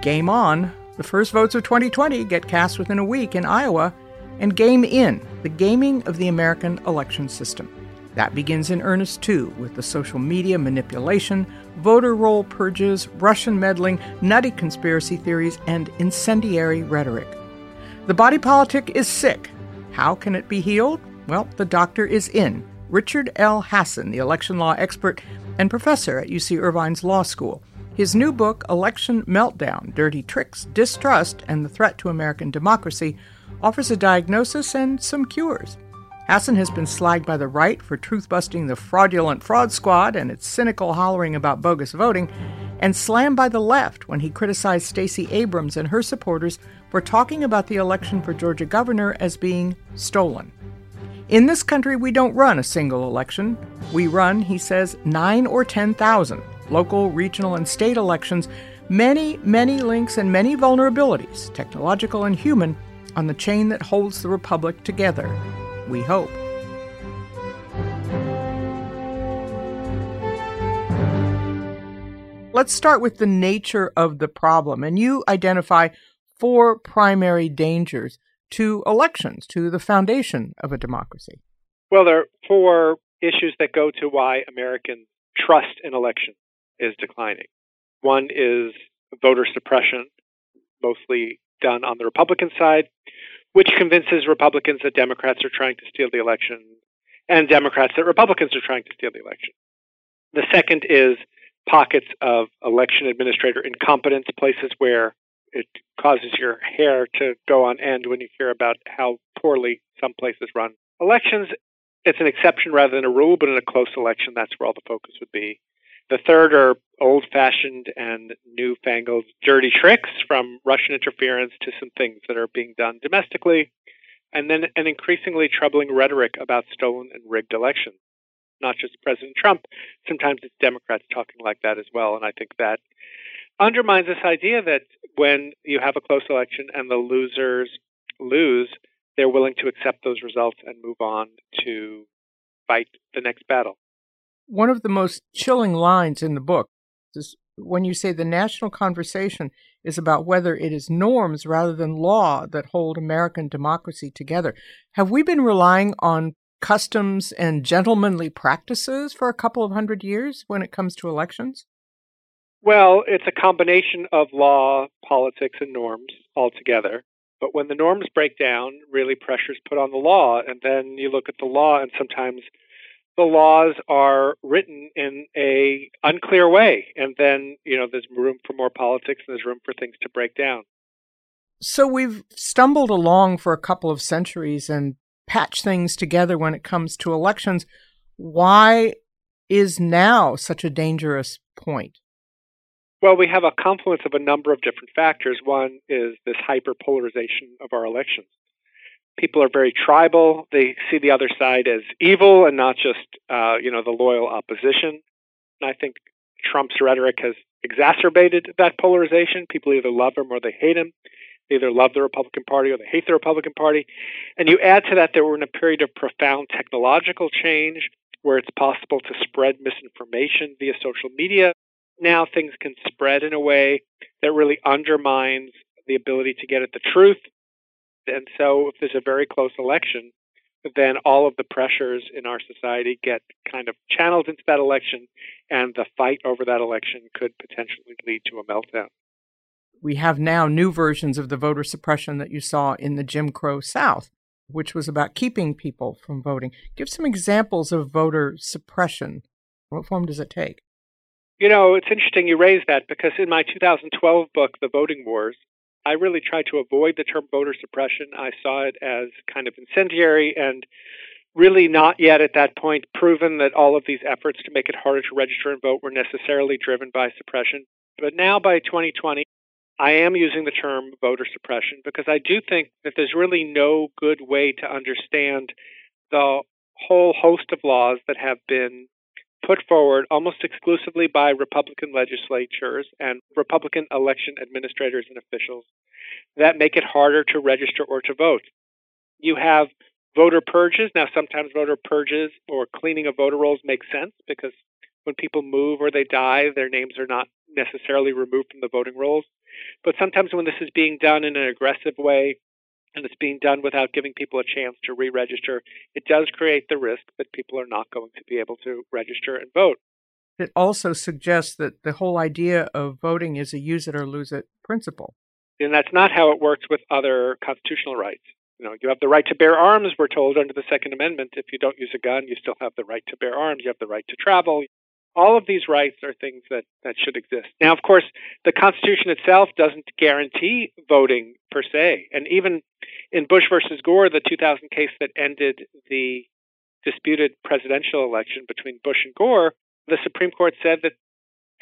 Game On, the first votes of 2020 get cast within a week in Iowa, and Game In, the gaming of the American election system. That begins in earnest too, with the social media manipulation, voter roll purges, Russian meddling, nutty conspiracy theories, and incendiary rhetoric. The body politic is sick. How can it be healed? Well, the doctor is in. Richard L. Hasen, the election law expert and professor at UC Irvine's Law School. His new book, Election Meltdown Dirty Tricks, Distrust, and the Threat to American Democracy, offers a diagnosis and some cures. Hasen has been slagged by the right for truth busting the fraudulent fraud squad and its cynical hollering about bogus voting, and slammed by the left when he criticized Stacey Abrams and her supporters for talking about the election for Georgia governor as being stolen. In this country, we don't run a single election. We run, he says, nine or 10,000 local, regional, and state elections, many, many links and many vulnerabilities, technological and human, on the chain that holds the Republic together. We hope. Let's start with the nature of the problem. And you identify four primary dangers to elections, to the foundation of a democracy. Well, there are four issues that go to why American trust in elections is declining. One is voter suppression, mostly done on the Republican side, which convinces Republicans that Democrats are trying to steal the election, and Democrats that Republicans are trying to steal the election. The second is pockets of election administrator incompetence, places where it causes your hair to go on end when you hear about how poorly some places run elections. It's an exception rather than a rule, but in a close election, that's where all the focus would be. The third are old fashioned and newfangled dirty tricks from Russian interference to some things that are being done domestically, and then an increasingly troubling rhetoric about stolen and rigged elections. Not just President Trump, sometimes it's Democrats talking like that as well. And I think that undermines this idea that when you have a close election and the losers lose, they're willing to accept those results and move on to fight the next battle. One of the most chilling lines in the book is when you say the national conversation is about whether it is norms rather than law that hold American democracy together. Have we been relying on customs and gentlemanly practices for a couple of hundred years when it comes to elections? Well, it's a combination of law, politics, and norms altogether. But when the norms break down, really pressure's put on the law, and then you look at the law, and sometimes the laws are written in a unclear way and then you know there's room for more politics and there's room for things to break down. So we've stumbled along for a couple of centuries and patched things together when it comes to elections. Why is now such a dangerous point? Well we have a confluence of a number of different factors. One is this hyperpolarization of our elections people are very tribal. They see the other side as evil and not just, uh, you know, the loyal opposition. And I think Trump's rhetoric has exacerbated that polarization. People either love him or they hate him. They either love the Republican Party or they hate the Republican Party. And you add to that that we're in a period of profound technological change where it's possible to spread misinformation via social media. Now things can spread in a way that really undermines the ability to get at the truth and so, if there's a very close election, then all of the pressures in our society get kind of channeled into that election, and the fight over that election could potentially lead to a meltdown. We have now new versions of the voter suppression that you saw in the Jim Crow South, which was about keeping people from voting. Give some examples of voter suppression. What form does it take? You know, it's interesting you raise that because in my 2012 book, The Voting Wars, I really tried to avoid the term voter suppression. I saw it as kind of incendiary and really not yet at that point proven that all of these efforts to make it harder to register and vote were necessarily driven by suppression. But now by 2020, I am using the term voter suppression because I do think that there's really no good way to understand the whole host of laws that have been put forward almost exclusively by Republican legislatures and Republican election administrators and officials that make it harder to register or to vote. You have voter purges. Now, sometimes voter purges or cleaning of voter rolls make sense because when people move or they die, their names are not necessarily removed from the voting rolls. But sometimes when this is being done in an aggressive way and it's being done without giving people a chance to re register, it does create the risk that people are not going to be able to register and vote. It also suggests that the whole idea of voting is a use it or lose it principle. And that's not how it works with other constitutional rights. You know, you have the right to bear arms, we're told under the Second Amendment. If you don't use a gun, you still have the right to bear arms. You have the right to travel. All of these rights are things that, that should exist. Now, of course, the Constitution itself doesn't guarantee voting per se. And even in Bush versus Gore, the 2000 case that ended the disputed presidential election between Bush and Gore, the Supreme Court said that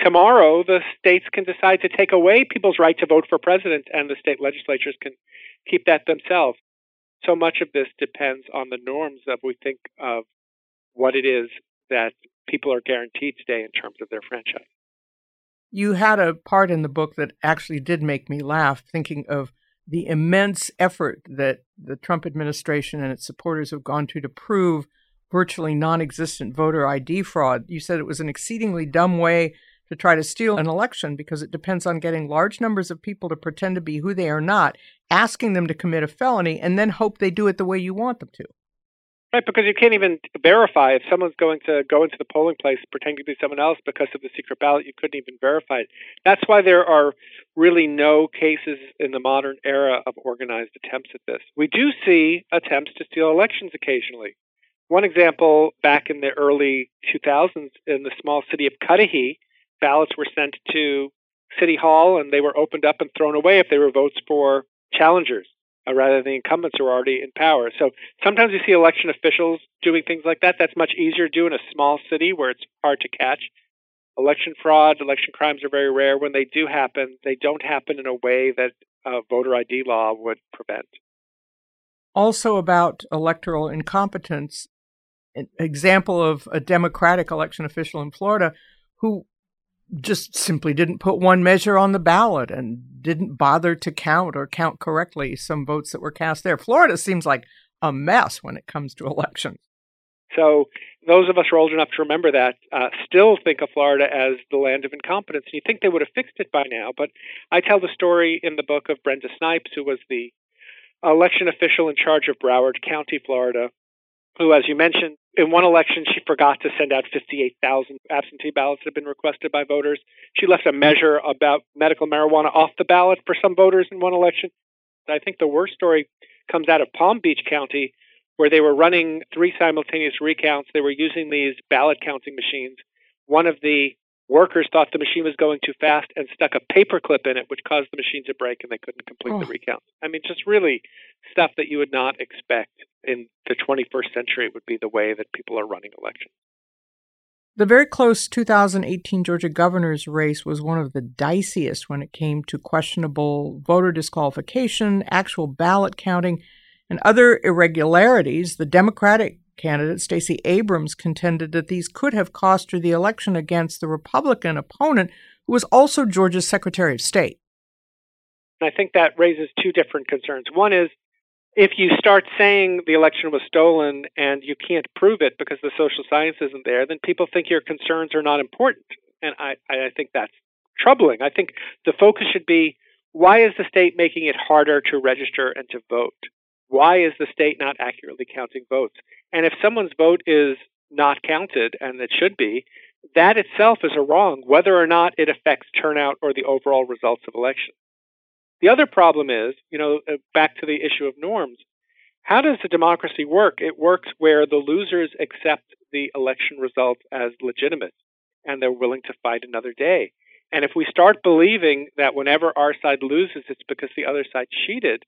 tomorrow the states can decide to take away people's right to vote for president and the state legislatures can keep that themselves. So much of this depends on the norms that we think of what it is that people are guaranteed today in terms of their franchise. You had a part in the book that actually did make me laugh, thinking of the immense effort that the Trump administration and its supporters have gone to to prove virtually non existent voter ID fraud. You said it was an exceedingly dumb way to try to steal an election because it depends on getting large numbers of people to pretend to be who they are not, asking them to commit a felony, and then hope they do it the way you want them to. Right, because you can't even verify if someone's going to go into the polling place pretending to be someone else because of the secret ballot. You couldn't even verify it. That's why there are really no cases in the modern era of organized attempts at this. We do see attempts to steal elections occasionally. One example back in the early 2000s in the small city of Cudahy, ballots were sent to City Hall and they were opened up and thrown away if they were votes for challengers uh, rather than incumbents are already in power. So sometimes you see election officials doing things like that. That's much easier to do in a small city where it's hard to catch. Election fraud, election crimes are very rare. When they do happen, they don't happen in a way that uh, voter ID law would prevent. Also, about electoral incompetence, an example of a Democratic election official in Florida who just simply didn't put one measure on the ballot and didn't bother to count or count correctly some votes that were cast there. Florida seems like a mess when it comes to elections. So those of us who are old enough to remember that uh, still think of Florida as the land of incompetence. And you think they would have fixed it by now. But I tell the story in the book of Brenda Snipes, who was the election official in charge of Broward County, Florida, who, as you mentioned, in one election, she forgot to send out 58,000 absentee ballots that had been requested by voters. She left a measure about medical marijuana off the ballot for some voters in one election. I think the worst story comes out of Palm Beach County, where they were running three simultaneous recounts. They were using these ballot counting machines. One of the workers thought the machine was going too fast and stuck a paper clip in it, which caused the machine to break and they couldn't complete oh. the recount. I mean, just really stuff that you would not expect in the 21st century would be the way that people are running elections. The very close 2018 Georgia governor's race was one of the diciest when it came to questionable voter disqualification, actual ballot counting, and other irregularities. The Democratic candidate, Stacey Abrams, contended that these could have cost her the election against the Republican opponent, who was also Georgia's Secretary of State. I think that raises two different concerns. One is if you start saying the election was stolen and you can't prove it because the social science isn't there, then people think your concerns are not important. And I, I think that's troubling. I think the focus should be why is the state making it harder to register and to vote? Why is the state not accurately counting votes? And if someone's vote is not counted, and it should be, that itself is a wrong, whether or not it affects turnout or the overall results of elections. The other problem is, you know, uh, back to the issue of norms. How does the democracy work? It works where the losers accept the election results as legitimate and they're willing to fight another day. And if we start believing that whenever our side loses, it's because the other side cheated,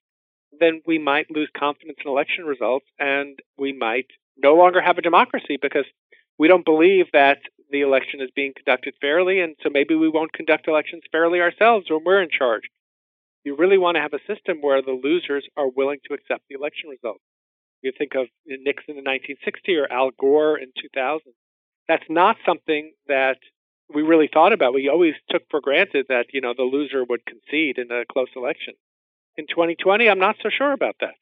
then we might lose confidence in election results and we might no longer have a democracy because we don't believe that the election is being conducted fairly. And so maybe we won't conduct elections fairly ourselves when we're in charge. You really want to have a system where the losers are willing to accept the election results. You think of Nixon in 1960 or Al Gore in 2000. That's not something that we really thought about. We always took for granted that, you know, the loser would concede in a close election. In 2020, I'm not so sure about that.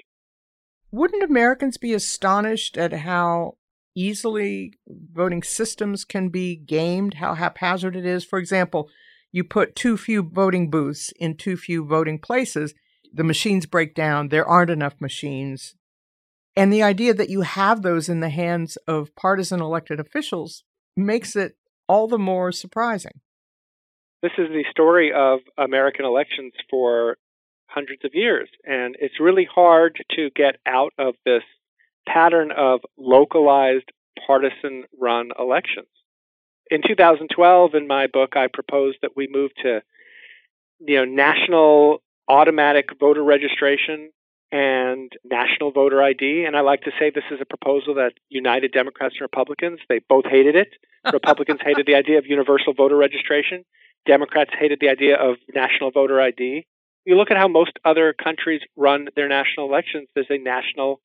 Wouldn't Americans be astonished at how easily voting systems can be gamed, how haphazard it is? For example, you put too few voting booths in too few voting places, the machines break down, there aren't enough machines. And the idea that you have those in the hands of partisan elected officials makes it all the more surprising. This is the story of American elections for hundreds of years. And it's really hard to get out of this pattern of localized partisan run elections. In 2012, in my book, I proposed that we move to you know, national automatic voter registration and national voter ID. And I like to say this is a proposal that united Democrats and Republicans. They both hated it. Republicans hated the idea of universal voter registration. Democrats hated the idea of national voter ID. You look at how most other countries run their national elections, there's a national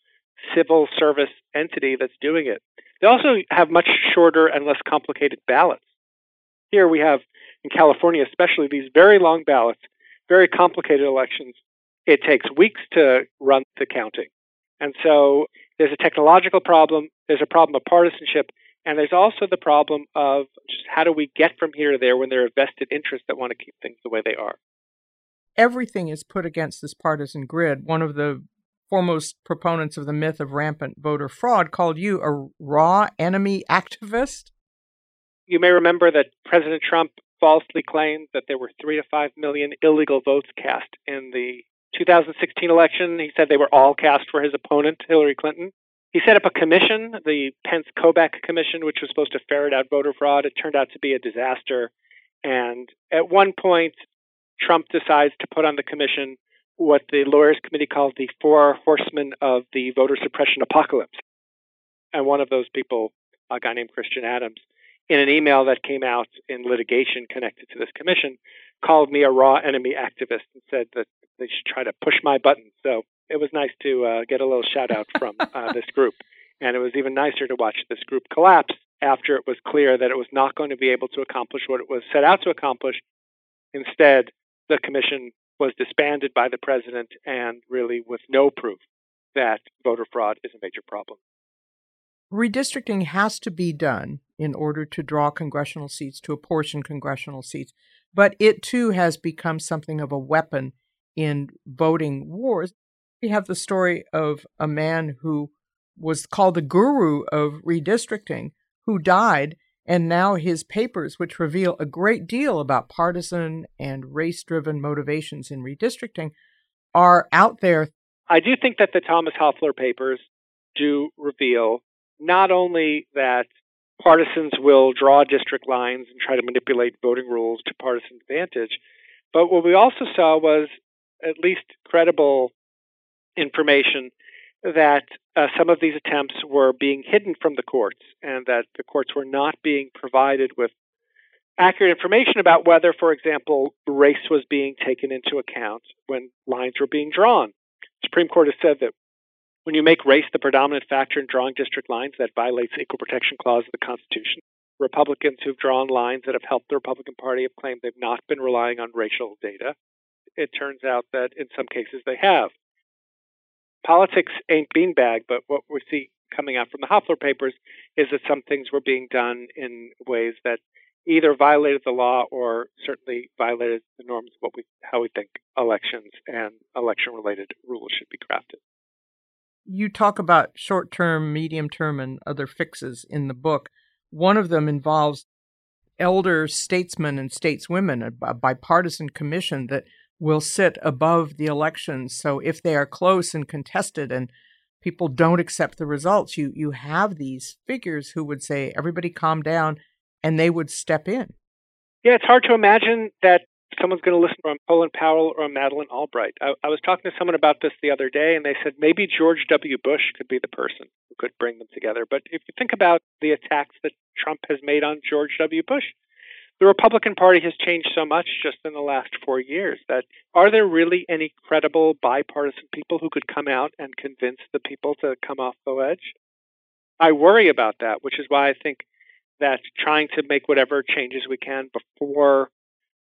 civil service entity that's doing it. They also have much shorter and less complicated ballots. Here we have, in California especially, these very long ballots, very complicated elections. It takes weeks to run the counting. And so there's a technological problem, there's a problem of partisanship, and there's also the problem of just how do we get from here to there when there are vested interests that want to keep things the way they are. Everything is put against this partisan grid. One of the foremost proponents of the myth of rampant voter fraud called you a raw enemy activist. You may remember that President Trump falsely claimed that there were three to five million illegal votes cast in the 2016 election. He said they were all cast for his opponent, Hillary Clinton. He set up a commission, the Pence Kobach Commission, which was supposed to ferret out voter fraud. It turned out to be a disaster. And at one point, Trump decides to put on the commission what the lawyers committee called the four horsemen of the voter suppression apocalypse. And one of those people, a guy named Christian Adams, in an email that came out in litigation connected to this commission, called me a raw enemy activist and said that they should try to push my buttons. So it was nice to uh, get a little shout out from uh, this group. And it was even nicer to watch this group collapse after it was clear that it was not going to be able to accomplish what it was set out to accomplish. Instead, the commission was disbanded by the president and really with no proof that voter fraud is a major problem. Redistricting has to be done in order to draw congressional seats, to apportion congressional seats, but it too has become something of a weapon in voting wars. We have the story of a man who was called the guru of redistricting, who died, and now his papers, which reveal a great deal about partisan and race driven motivations in redistricting, are out there. I do think that the Thomas Hofeller papers do reveal not only that partisans will draw district lines and try to manipulate voting rules to partisan advantage, but what we also saw was at least credible information that uh, some of these attempts were being hidden from the courts and that the courts were not being provided with accurate information about whether, for example, race was being taken into account when lines were being drawn. The Supreme Court has said that when you make race the predominant factor in drawing district lines, that violates the Equal Protection Clause of the Constitution. Republicans who've drawn lines that have helped the Republican Party have claimed they've not been relying on racial data. It turns out that in some cases they have politics ain't beanbag, but what we see coming out from the Hofeller papers is that some things were being done in ways that either violated the law or certainly violated the norms of what we how we think elections and election related rules should be crafted. You talk about short term, medium term, and other fixes in the book. One of them involves elder statesmen and stateswomen, a bipartisan commission that will sit above the elections. So if they are close and contested and people don't accept the results, you you have these figures who would say, everybody calm down, and they would step in. Yeah, it's hard to imagine that someone's going to listen to Colin Powell or Madeleine Albright. I, I was talking to someone about this the other day, and they said maybe George W. Bush could be the person who could bring them together. But if you think about the attacks that Trump has made on George W. Bush, the Republican Party has changed so much just in the last four years that are there really any credible bipartisan people who could come out and convince the people to come off the ledge? I worry about that, which is why I think that trying to make whatever changes we can before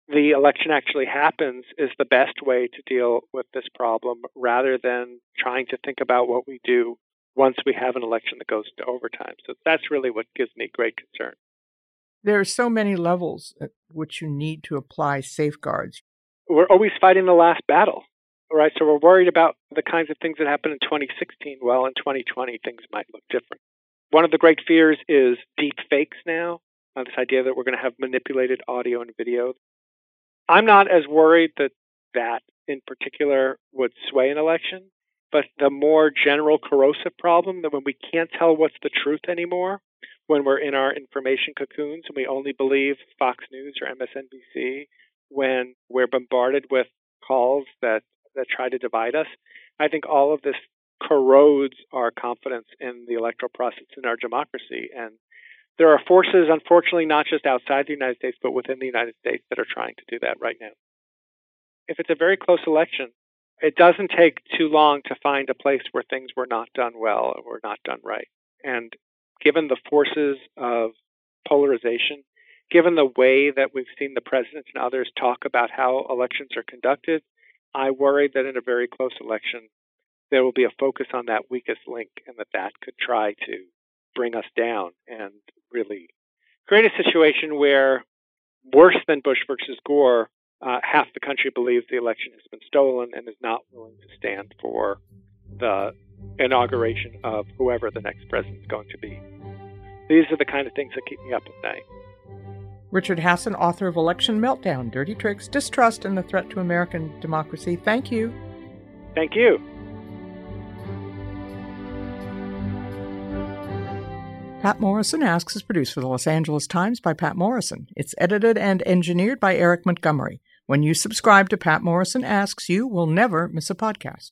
the election actually happens is the best way to deal with this problem rather than trying to think about what we do once we have an election that goes to overtime. So that's really what gives me great concern. There are so many levels at which you need to apply safeguards. We're always fighting the last battle, right? So we're worried about the kinds of things that happened in 2016. Well, in 2020, things might look different. One of the great fears is deep fakes now, uh, this idea that we're going to have manipulated audio and video. I'm not as worried that that in particular would sway an election, but the more general corrosive problem that when we can't tell what's the truth anymore, when we're in our information cocoons and we only believe Fox News or MSNBC, when we're bombarded with calls that, that try to divide us, I think all of this corrodes our confidence in the electoral process in our democracy. And there are forces, unfortunately, not just outside the United States, but within the United States that are trying to do that right now. If it's a very close election, it doesn't take too long to find a place where things were not done well or were not done right. And given the forces of polarization, given the way that we've seen the president and others talk about how elections are conducted, I worry that in a very close election, there will be a focus on that weakest link and that that could try to bring us down and really create a situation where, worse than Bush versus Gore, uh, half the country believes the election has been stolen and is not willing to stand for the inauguration of whoever the next president is going to be. These are the kind of things that keep me up at night. Richard Hasen, author of Election Meltdown Dirty Tricks, Distrust, and the Threat to American Democracy. Thank you. Thank you. Patt Morrison Asks is produced for the Los Angeles Times by Patt Morrison. It's edited and engineered by Eric Montgomery. When you subscribe to Patt Morrison Asks, you will never miss a podcast.